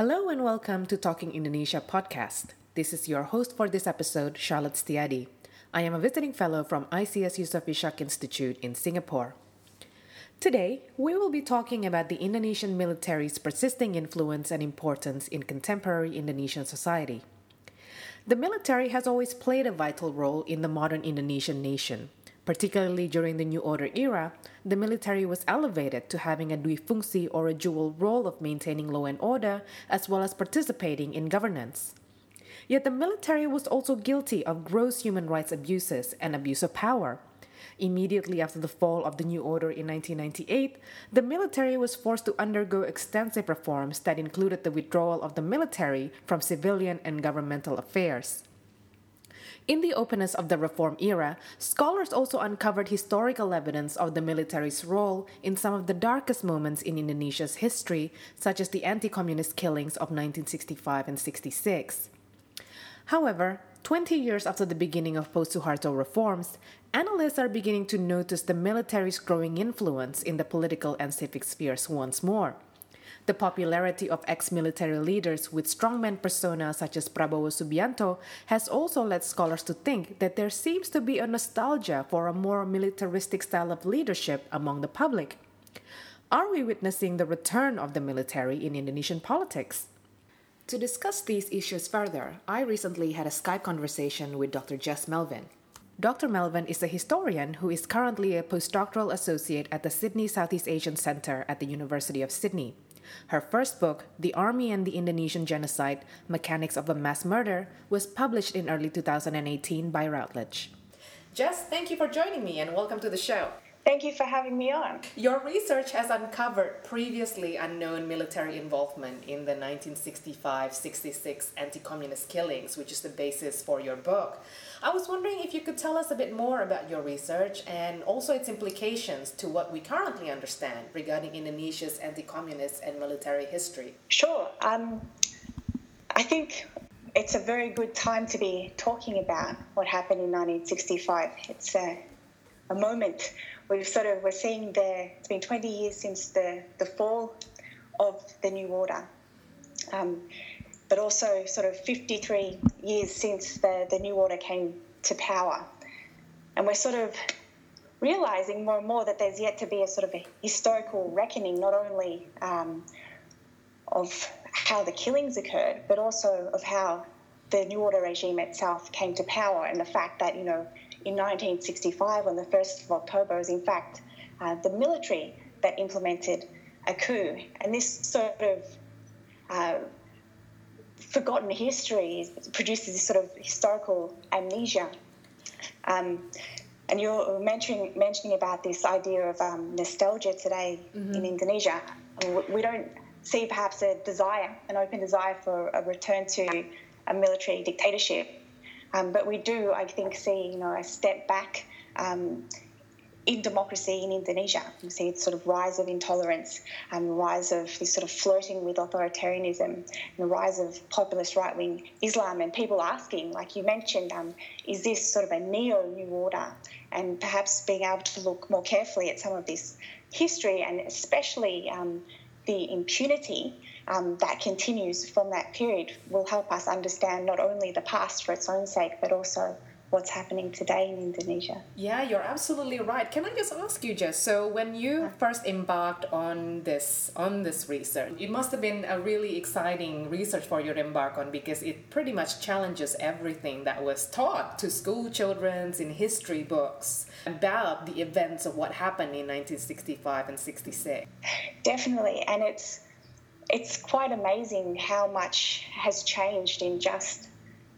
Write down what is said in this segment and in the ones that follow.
Hello and welcome to Talking Indonesia podcast. This is your host for this episode, Charlotte Setijadi. I am a visiting fellow from ISEAS Yusof Ishak Institute in Singapore. Today, we will be talking about the Indonesian military's persisting influence and importance in contemporary Indonesian society. The military has always played a vital role in the modern Indonesian nation. Particularly during the New Order era, the military was elevated to having a dwifungsi or a dual role of maintaining law and order as well as participating in governance. Yet the military was also guilty of gross human rights abuses and abuse of power. Immediately after the fall of the New Order in 1998, the military was forced to undergo extensive reforms that included the withdrawal of the military from civilian and governmental affairs. In the openness of the reform era, scholars also uncovered historical evidence of the military's role in some of the darkest moments in Indonesia's history, such as the anti communist killings of 1965 and 66. However, 20 years after the beginning of post Suharto reforms, analysts are beginning to notice the military's growing influence in the political and civic spheres once more. The popularity of ex military leaders with strongman personas such as Prabowo Subianto has also led scholars to think that there seems to be a nostalgia for a more militaristic style of leadership among the public. Are we witnessing the return of the military in Indonesian politics? To discuss these issues further, I recently had a Skype conversation with Dr. Jess Melvin. Dr. Melvin is a historian who is currently a postdoctoral associate at the Sydney Southeast Asian Center at the University of Sydney. Her first book, The Army and the Indonesian Genocide Mechanics of a Mass Murder, was published in early 2018 by Routledge. Jess, thank you for joining me and welcome to the show. Thank you for having me on. Your research has uncovered previously unknown military involvement in the 1965 66 anti communist killings, which is the basis for your book. I was wondering if you could tell us a bit more about your research and also its implications to what we currently understand regarding Indonesia's anti communist and military history. Sure. Um, I think it's a very good time to be talking about what happened in 1965. It's a, a moment we've sort of we're seeing the it's been 20 years since the the fall of the new order. Um, but also sort of 53 years since the, the New Order came to power. And we're sort of realizing more and more that there's yet to be a sort of a historical reckoning, not only um, of how the killings occurred, but also of how the New Order regime itself came to power and the fact that, you know, in 1965, on the 1st of October, was in fact uh, the military that implemented a coup. And this sort of uh, forgotten history produces this sort of historical amnesia. Um, and you're mentioning mentioning about this idea of um, nostalgia today mm-hmm. in Indonesia. I mean, we don't see perhaps a desire, an open desire for a return to a military dictatorship, um, but we do, I think, see you know a step back um, in democracy in Indonesia. You see the sort of rise of intolerance and the rise of this sort of flirting with authoritarianism and the rise of populist right wing Islam and people asking, like you mentioned, um, is this sort of a neo new order? And perhaps being able to look more carefully at some of this history and especially um, the impunity um, that continues from that period will help us understand not only the past for its own sake, but also what's happening today in Indonesia. Yeah, you're absolutely right. Can I just ask you, Jess? So when you uh-huh. first embarked on this on this research, it must have been a really exciting research for you to embark on because it pretty much challenges everything that was taught to school children in history books about the events of what happened in 1965 and 66. Definitely, and it's it's quite amazing how much has changed in just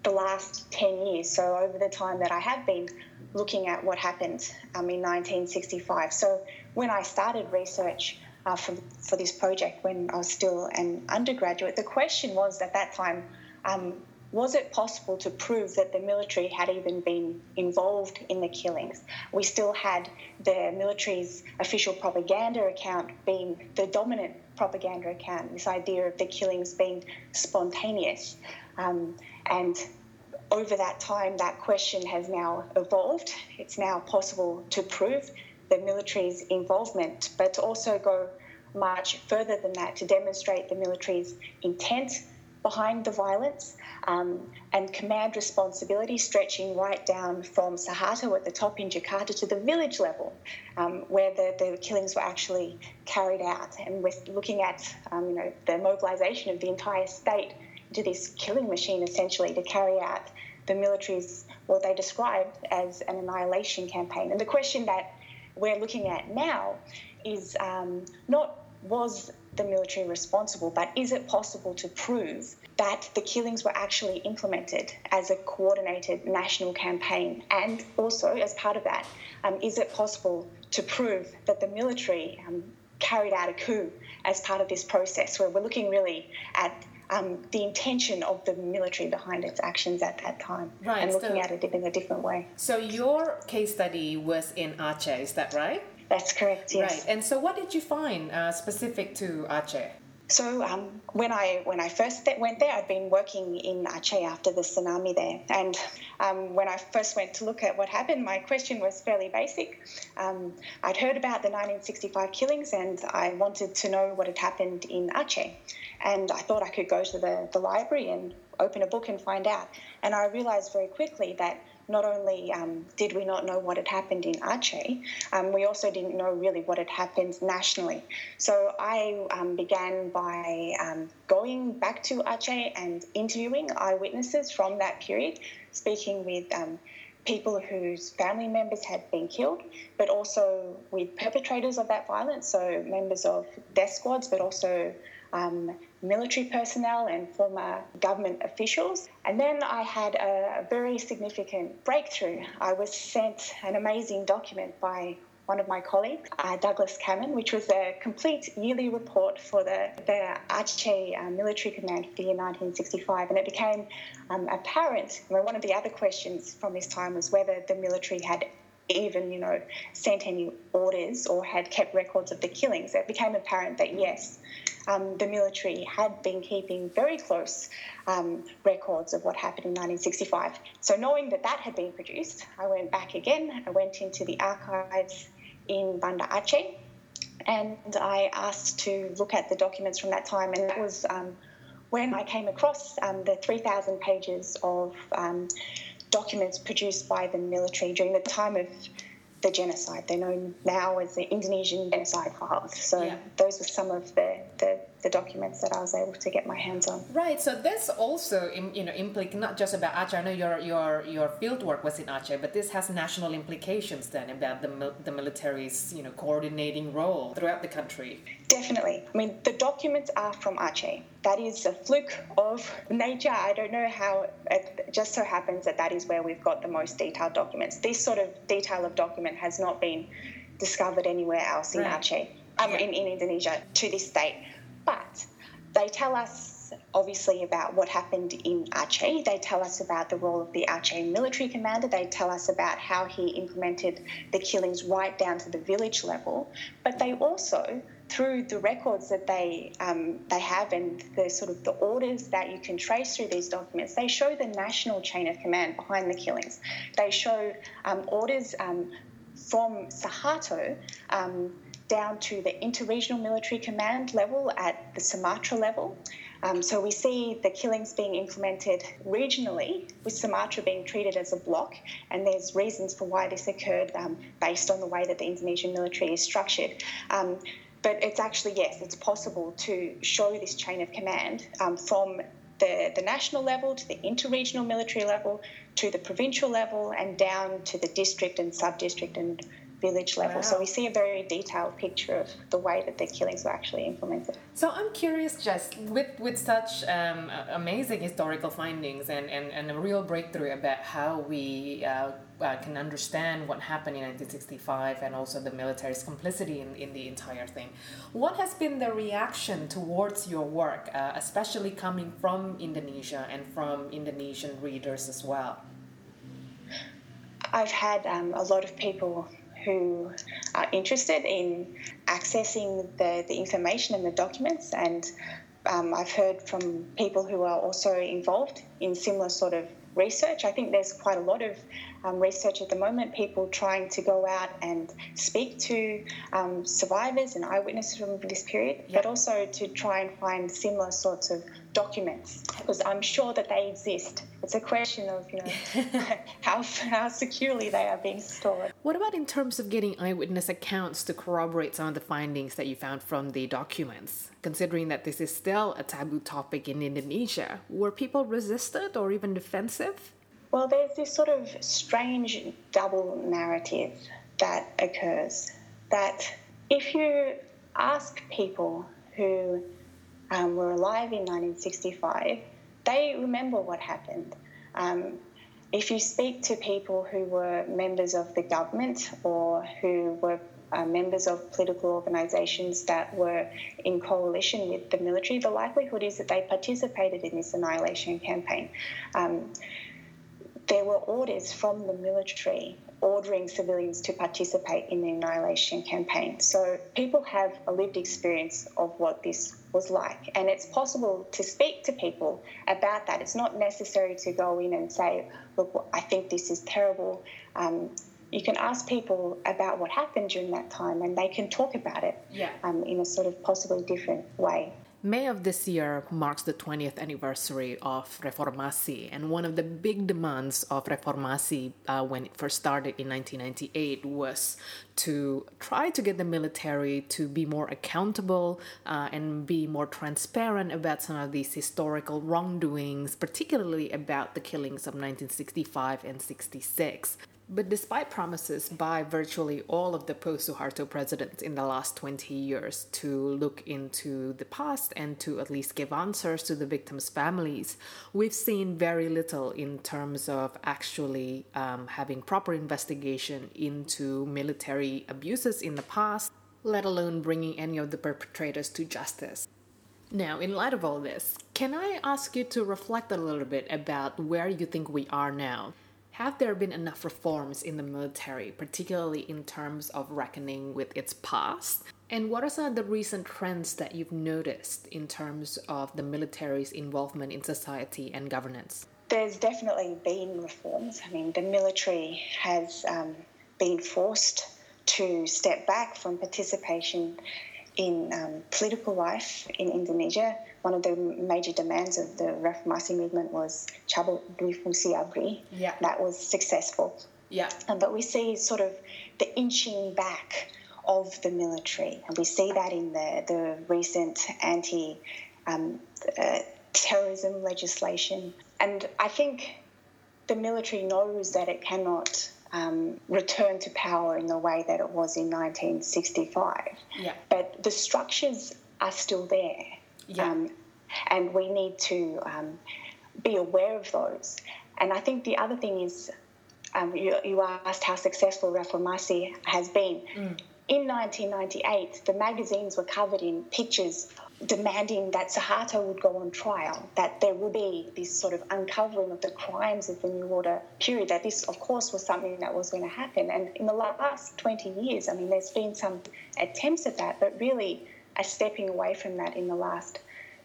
the last 10 years. So, over the time that I have been looking at what happened um, in 1965. So, when I started research uh, for, for this project, when I was still an undergraduate, the question was at that time um, was it possible to prove that the military had even been involved in the killings? We still had the military's official propaganda account being the dominant propaganda account, this idea of the killings being spontaneous. Um, and over that time, that question has now evolved. It's now possible to prove the military's involvement, but to also go much further than that to demonstrate the military's intent behind the violence um, and command responsibility stretching right down from Suharto at the top in Jakarta to the village level um, where the, the killings were actually carried out. And we're looking at um, you know, the mobilization of the entire state into this killing machine essentially to carry out the military's what they described as an annihilation campaign. And the question that we're looking at now is um, not was the military responsible, but is it possible to prove that the killings were actually implemented as a coordinated national campaign? And also, as part of that, um, is it possible to prove that the military um, carried out a coup as part of this process, where we're looking really at um, the intention of the military behind its actions at that time right, and looking so, at it in a different way. So, your case study was in Aceh, is that right? That's correct, yes. Right. And so, what did you find uh, specific to Aceh? So um, when I when I first went there, I'd been working in Aceh after the tsunami there, and um, when I first went to look at what happened, my question was fairly basic. Um, I'd heard about the 1965 killings, and I wanted to know what had happened in Aceh, and I thought I could go to the, the library and open a book and find out. And I realised very quickly that not only um, did we not know what had happened in Aceh, um, we also didn't know really what had happened nationally. So I um, began by um, going back to Aceh and interviewing eyewitnesses from that period, speaking with um, people whose family members had been killed, but also with perpetrators of that violence, so members of death squads, but also um, military personnel and former government officials. And then I had a very significant breakthrough. I was sent an amazing document by one of my colleagues, uh, Douglas Kammen, which was a complete yearly report for the, the Aceh uh, military command for the year 1965. And it became um, apparent, one of the other questions from this time was whether the military had even, you know, sent any orders or had kept records of the killings. It became apparent that yes, um, the military had been keeping very close um, records of what happened in 1965. So, knowing that that had been produced, I went back again. I went into the archives in Banda Aceh and I asked to look at the documents from that time, and that was um, when I came across um, the 3,000 pages of um, documents produced by the military during the time of the genocide. They're known now as the Indonesian genocide files. So yeah. those were some of the, the, the, documents that I was able to get my hands on. Right. So this also you know implicates not just about Aceh. I know your your your field work was in Aceh, but this has national implications then about the the military's you know coordinating role throughout the country. Definitely. I mean, the documents are from Aceh. That is a fluke of nature. I don't know how it just so happens that that is where we've got the most detailed documents. This sort of detail of document has not been discovered anywhere else in right. Aceh, um, yeah. in, in Indonesia to this date. But they tell us obviously about what happened in Aceh. They tell us about the role of the Aceh military commander. They tell us about how he implemented the killings right down to the village level. But they also through the records that they um, they have and the sort of the orders that you can trace through these documents, they show the national chain of command behind the killings. They show um, orders um, from Suharto um, down to the interregional military command level at the Sumatra level. Um, so we see the killings being implemented regionally, with Sumatra being treated as a block, and there's reasons for why this occurred um, based on the way that the Indonesian military is structured. Um, but it's actually, yes, it's possible to show this chain of command um, from the, the national level to the interregional military level to the provincial level and down to the district and sub district and village level. Wow. So we see a very detailed picture of the way that the killings were actually implemented. So I'm curious, just with with such um, amazing historical findings and, and, and a real breakthrough about how we uh, uh, can understand what happened in 1965 and also the military's complicity in, in the entire thing. What has been the reaction towards your work, uh, especially coming from Indonesia and from Indonesian readers as well? I've had um, a lot of people who are interested in accessing the, the information and the documents. And um, I've heard from people who are also involved in similar sort of research. I think there's quite a lot of um, research at the moment, people trying to go out and speak to um, survivors and eyewitnesses from this period, yep. but also to try and find similar sorts of documents because I'm sure that they exist. It's a question of you know how how securely they are being stored. What about in terms of getting eyewitness accounts to corroborate some of the findings that you found from the documents? Considering that this is still a taboo topic in Indonesia, were people resistant or even defensive? Well, there's this sort of strange double narrative that occurs that if you ask people who um, were alive in 1965, they remember what happened. Um, if you speak to people who were members of the government or who were uh, members of political organisations that were in coalition with the military, the likelihood is that they participated in this annihilation campaign. Um, there were orders from the military ordering civilians to participate in the annihilation campaign. So people have a lived experience of what this was like. And it's possible to speak to people about that. It's not necessary to go in and say, look, I think this is terrible. Um, you can ask people about what happened during that time and they can talk about it yeah. um, in a sort of possibly different way. May of this year marks the 20th anniversary of Reformasi, and one of the big demands of Reformasi uh, when it first started in 1998 was to try to get the military to be more accountable uh, and be more transparent about some of these historical wrongdoings, particularly about the killings of 1965 and 66. But despite promises by virtually all of the post Suharto presidents in the last 20 years to look into the past and to at least give answers to the victims' families, we've seen very little in terms of actually um, having proper investigation into military abuses in the past, let alone bringing any of the perpetrators to justice. Now, in light of all this, can I ask you to reflect a little bit about where you think we are now? Have there been enough reforms in the military, particularly in terms of reckoning with its past? And what are some of the recent trends that you've noticed in terms of the military's involvement in society and governance? There's definitely been reforms. I mean, the military has um, been forced to step back from participation in um, political life in Indonesia one of the major demands of the reformasi movement was dwifungsi abri. Yeah. That was successful. Yeah. Um, but we see sort of the inching back of the military, and we see that in the, the recent anti um, uh, terrorism legislation. And I think the military knows that it cannot um, return to power in the way that it was in 1965. Yeah. But the structures are still there. Yeah. Um, and we need to um, be aware of those. And I think the other thing is, um, you, you, asked how successful Reformasi has been. Mm. In 1998, the magazines were covered in pictures demanding that Suharto would go on trial, that there would be this sort of uncovering of the crimes of the New Order period, that this, of course, was something that was going to happen. And in the last 20 years, I mean, there's been some attempts at that, but really a stepping away from that in the last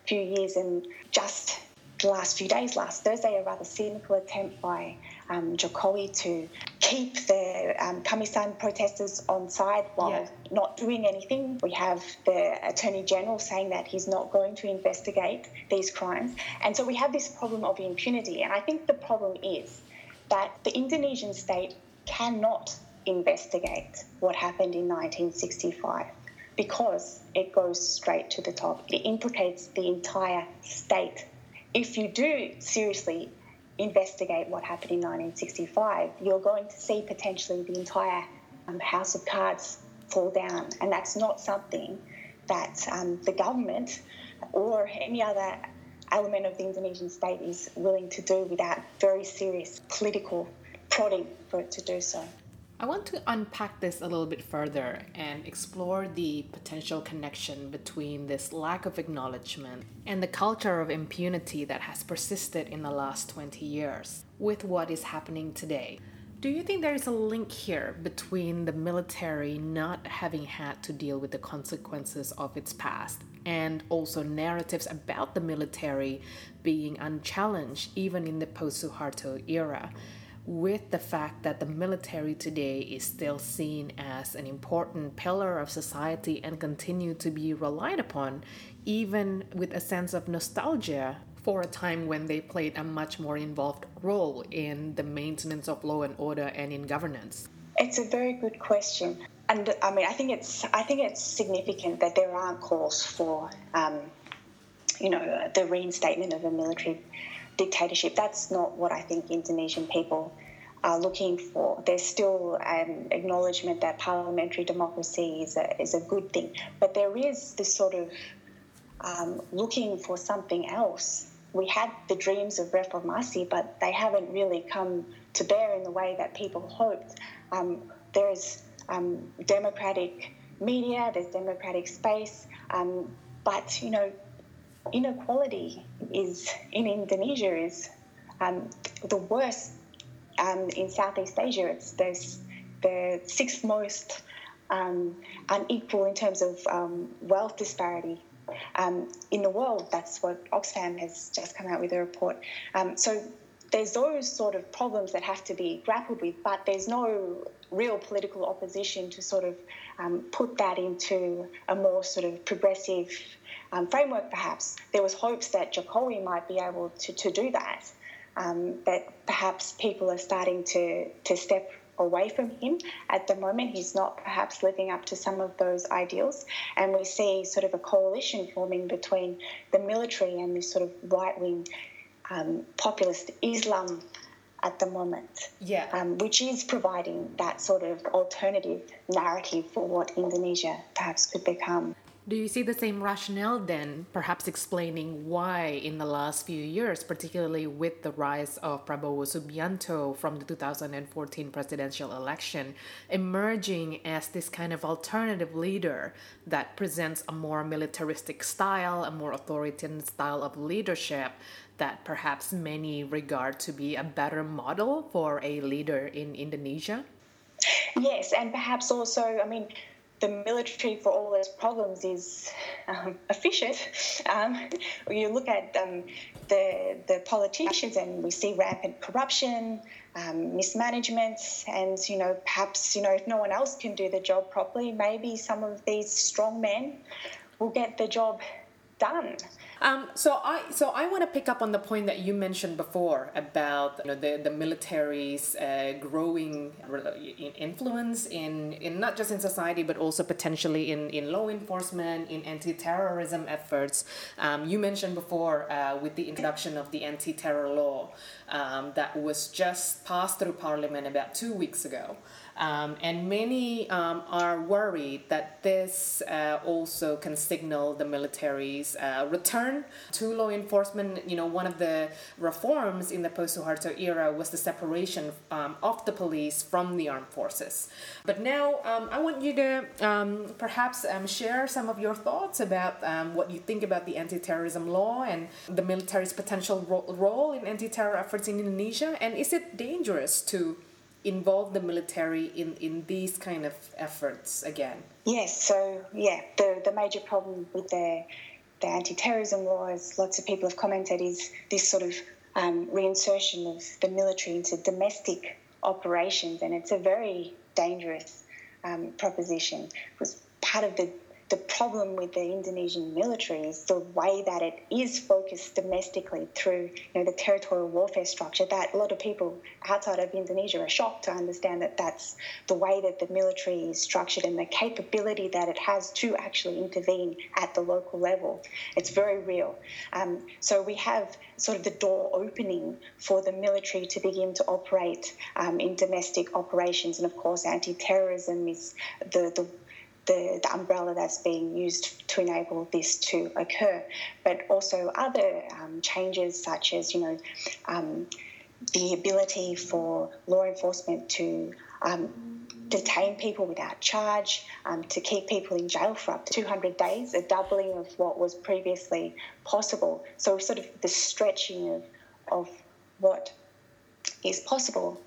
few years. And just the last few days, last Thursday, a rather cynical attempt by um, Jokowi to keep the um, Kamisan protesters on side while yeah. not doing anything. We have the Attorney General saying that he's not going to investigate these crimes. And so we have this problem of impunity. And I think the problem is that the Indonesian state cannot investigate what happened in 1965 because it goes straight to the top. It implicates the entire state. If you do seriously investigate what happened in 1965, you're going to see potentially the entire um, house of cards fall down. And that's not something that um, the government or any other element of the Indonesian state is willing to do without very serious political prodding for it to do so. I want to unpack this a little bit further and explore the potential connection between this lack of acknowledgement and the culture of impunity that has persisted in the last 20 years with what is happening today. Do you think there is a link here between the military not having had to deal with the consequences of its past and also narratives about the military being unchallenged even in the post Suharto era? With the fact that the military today is still seen as an important pillar of society and continue to be relied upon, even with a sense of nostalgia for a time when they played a much more involved role in the maintenance of law and order and in governance? It's a very good question. And I mean, I think it's I think it's significant that there are calls for, um, you know, the reinstatement of a military dictatorship. That's not what I think Indonesian people are looking for. There's still an acknowledgement that parliamentary democracy is a, is a good thing, but there is this sort of um, looking for something else. We had the dreams of reformasi, but they haven't really come to bear in the way that people hoped. Um, there's um, democratic media, there's democratic space, um, but you know, inequality is in Indonesia is um, the worst um, in Southeast Asia. It's the, the sixth most um, unequal in terms of um, wealth disparity um, in the world. That's what Oxfam has just come out with a report. Um, so there's those sort of problems that have to be grappled with, but there's no real political opposition to sort of um, put that into a more sort of progressive um, framework, perhaps. There was hopes that Jokowi might be able to, to do that, um, that perhaps people are starting to, to step away from him at the moment. He's not perhaps living up to some of those ideals. And we see sort of a coalition forming between the military and this sort of right wing um, populist Islam at the moment. Yeah. Um, which is providing that sort of alternative narrative for what Indonesia perhaps could become. Do you see the same rationale then, perhaps explaining why in the last few years, particularly with the rise of Prabowo Subianto from the 2014 presidential election, emerging as this kind of alternative leader that presents a more militaristic style, a more authoritarian style of leadership that perhaps many regard to be a better model for a leader in Indonesia? Yes, and perhaps also, I mean, the military, for all those problems, is um, efficient. Um, you look at um, the the politicians, and we see rampant corruption, um, mismanagement, and you know perhaps you know if no one else can do the job properly, maybe some of these strong men will get the job done. Um, so I so I want to pick up on the point that you mentioned before about you know, the the military's uh, growing influence in, in not just in society but also potentially in, in law enforcement in anti-terrorism efforts. Um, you mentioned before uh, with the introduction of the anti-terror law um, that was just passed through Parliament about two weeks ago. Um, and many um, are worried that this uh, also can signal the military's uh, return to law enforcement. You know, one of the reforms in the post Suharto era was the separation um, of the police from the armed forces. But now um, I want you to um, perhaps um, share some of your thoughts about what you think about the anti terrorism law and the military's potential ro- role in anti terror efforts in Indonesia. And is it dangerous to involve the military in, in these kind of efforts again? Yes, so yeah, the, the major problem with the, the anti terrorism law, as lots of people have commented, is this sort of um, reinsertion of the military into domestic operations, and it's a very dangerous um, proposition. Because part of the the problem with the Indonesian military is the way that it is focused domestically through you know, the territorial warfare structure that a lot of people outside of Indonesia are shocked to understand that that's the way that the military is structured and the capability that it has to actually intervene at the local level. It's very real. Um, so we have sort of the door opening for the military to begin to operate um, in domestic operations. And of course, anti terrorism is the, the the, the umbrella that's being used to enable this to occur, but also other um, changes such as, you know, um, the ability for law enforcement to um, detain people without charge, um, to keep people in jail for up to 200 days, a doubling of what was previously possible. So, sort of the stretching of, of what is possible.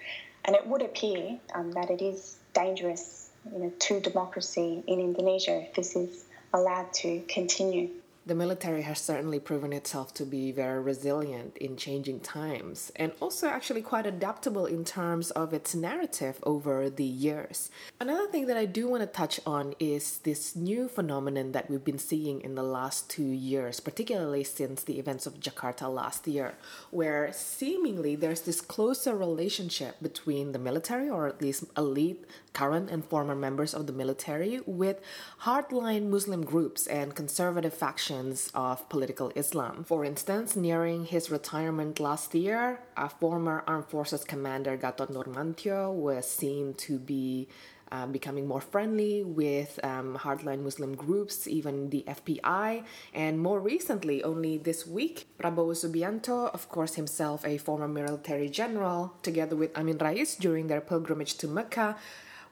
and it would appear um, that it is dangerous you know, to democracy in Indonesia if this is allowed to continue the military has certainly proven itself to be very resilient in changing times and also actually quite adaptable in terms of its narrative over the years. Another thing that I do want to touch on is this new phenomenon that we've been seeing in the last two years, particularly since the events of Jakarta last year, where seemingly there's this closer relationship between the military, or at least elite current and former members of the military, with hardline Muslim groups and conservative factions of political Islam. For instance, nearing his retirement last year, a former Armed Forces commander Gatot Nurmantyo was seen to be um, becoming more friendly with um, hardline Muslim groups, even the FPI. And more recently, only this week, Prabowo Subianto, of course, himself a former military general, together with Amin Rais during their pilgrimage to Mecca,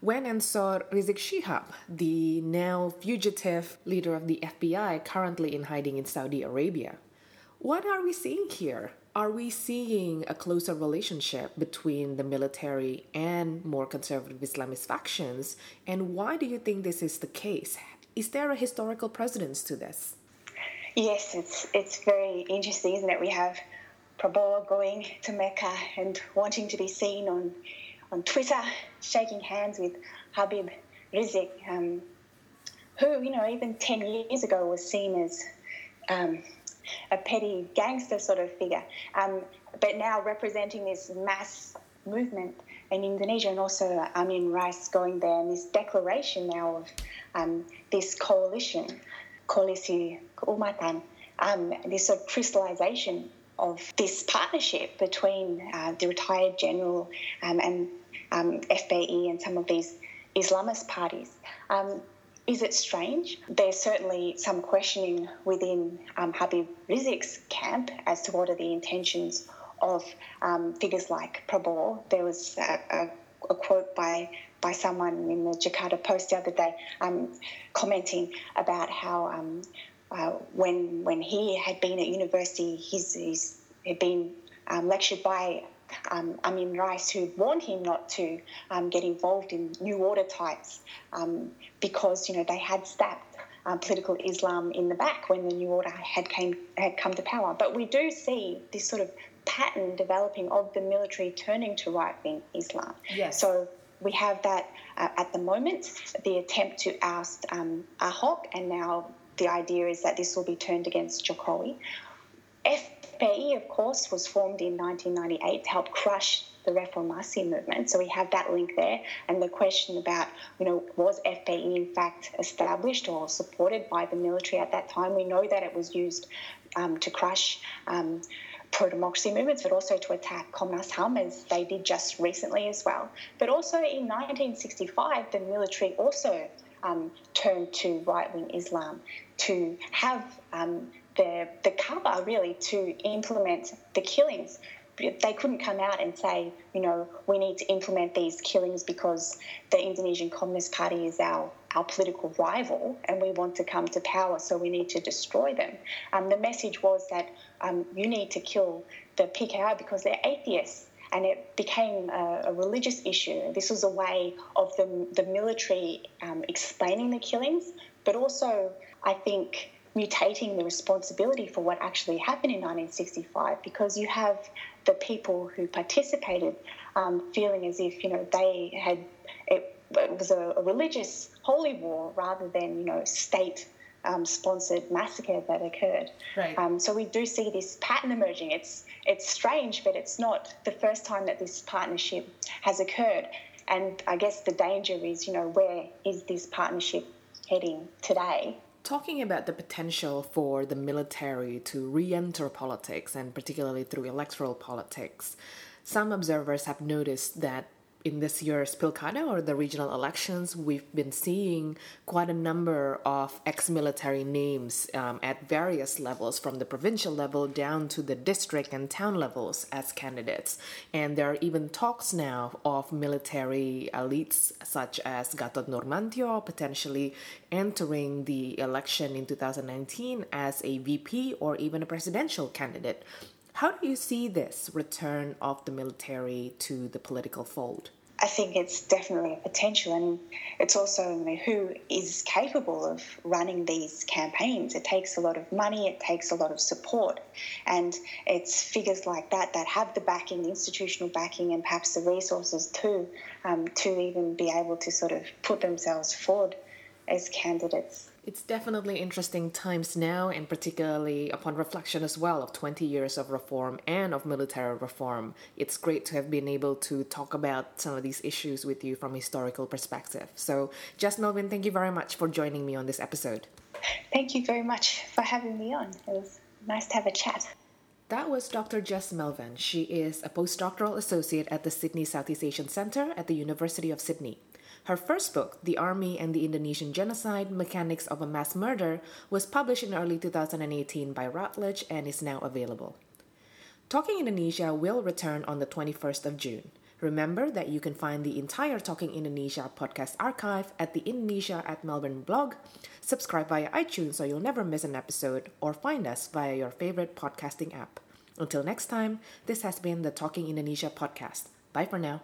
went and saw Rizieq Shihab, the now fugitive leader of the FPI, currently in hiding in Saudi Arabia. What are we seeing here? Are we seeing a closer relationship between the military and more conservative Islamist factions? And why do you think this is the case? Is there a historical precedence to this? Yes, it's it's very interesting, isn't it? We have Prabowo going to Mecca and wanting to be seen on on Twitter, shaking hands with Habib Rizieq, um, who, you know, even 10 years ago was seen as um, a petty gangster sort of figure, um, but now representing this mass movement in Indonesia and also Amin Rais going there and this declaration now of um, this coalition, Koalisi Keumatan, um, this sort of crystallization of this partnership between uh, the retired general um, and um, FPI and some of these Islamist parties. Um, is it strange? There's certainly some questioning within um, Habib Rizieq's camp as to what are the intentions of um, figures like Prabowo. There was a, a, a quote by by someone in the Jakarta Post the other day um, commenting about how um, uh, when when he had been at university, he's, he's had been um, lectured by um, Amin Rais, who warned him not to um, get involved in new order types um, because you know they had stabbed um, political Islam in the back when the new order had came had come to power. But we do see this sort of pattern developing of the military turning to right wing Islam. Yes. So we have that uh, at the moment, the attempt to oust um, Ahok, and now the idea is that this will be turned against Jokowi. FPI, of course, was formed in 1998 to help crush the Reformasi movement. So we have that link there. And the question about, you know, was FPI in fact established or supported by the military at that time? We know that it was used um, to crush. Um, pro democracy movements, but also to attack Komnas HAM, as they did just recently as well. But also in 1965, the military also um, turned to right wing Islam to have um, the, the cover really to implement the killings. They couldn't come out and say, you know, we need to implement these killings because the Indonesian Communist Party is our, our political rival and we want to come to power, so we need to destroy them. Um, the message was that um, you need to kill the PKI because they're atheists and it became a, a, religious issue. This was a way of the, the military um, explaining the killings, but also, I think, mutating the responsibility for what actually happened in 1965 because you have the people who participated um, feeling as if you know they had it, it was a, a, religious holy war rather than you know state um, sponsored massacre that occurred. Right. Um, so we do see this pattern emerging. It's it's strange, but it's not the first time that this partnership has occurred. And I guess the danger is, you know, where is this partnership heading today? talking about the potential for the military to re enter politics, and particularly through electoral politics, some observers have noticed that in this year's Pilkada or the regional elections, we've been seeing quite a number of ex military names um, at various levels, from the provincial level down to the district and town levels, as candidates. And there are even talks now of military elites such as Gatot Nurmantyo potentially entering the election in 2019 as a VP or even a presidential candidate. How do you see this return of the military to the political fold? I think it's definitely a potential, and it's also you know, who is capable of running these campaigns. It takes a lot of money, it takes a lot of support, and it's figures like that that have the backing, the institutional backing, and perhaps the resources too, um, to even be able to sort of put themselves forward as candidates. It's definitely interesting times now, and particularly upon reflection as well of 20 years of reform and of military reform. It's great to have been able to talk about some of these issues with you from a historical perspective. So, Jess Melvin, thank you very much for joining me on this episode. Thank you very much for having me on. It was nice to have a chat. That was Dr. Jess Melvin. She is a postdoctoral associate at the Sydney Southeast Asian Centre at the University of Sydney. Her first book, The Army and the Indonesian Genocide Mechanics of a Mass Murder, was published in early 2018 by Routledge and is now available. Talking Indonesia will return on the 21st of June. Remember that you can find the entire Talking Indonesia podcast archive at the Indonesia at Melbourne blog, subscribe via iTunes so you'll never miss an episode, or find us via your favorite podcasting app. Until next time, this has been the Talking Indonesia podcast. Bye for now.